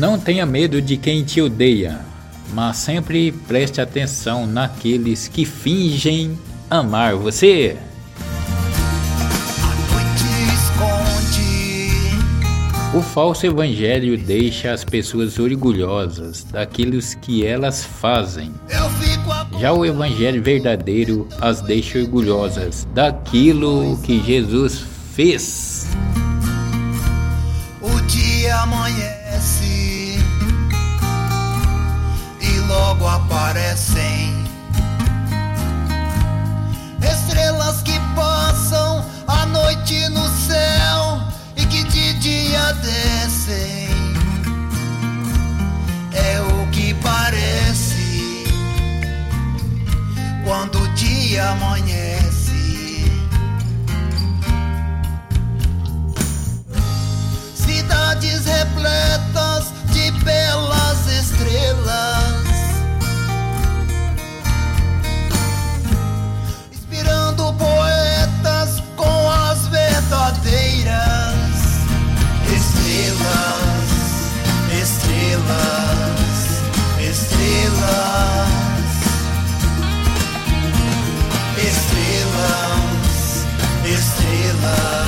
Não tenha medo de quem te odeia, mas sempre preste atenção naqueles que fingem amar você. O falso evangelho deixa as pessoas orgulhosas daquilo que elas fazem. Já o evangelho verdadeiro as deixa orgulhosas daquilo que Jesus fez. O dia e logo aparecem estrelas que passam a noite no céu e que de dia descem. É o que parece quando o dia amanhece. estrelas, estrelas.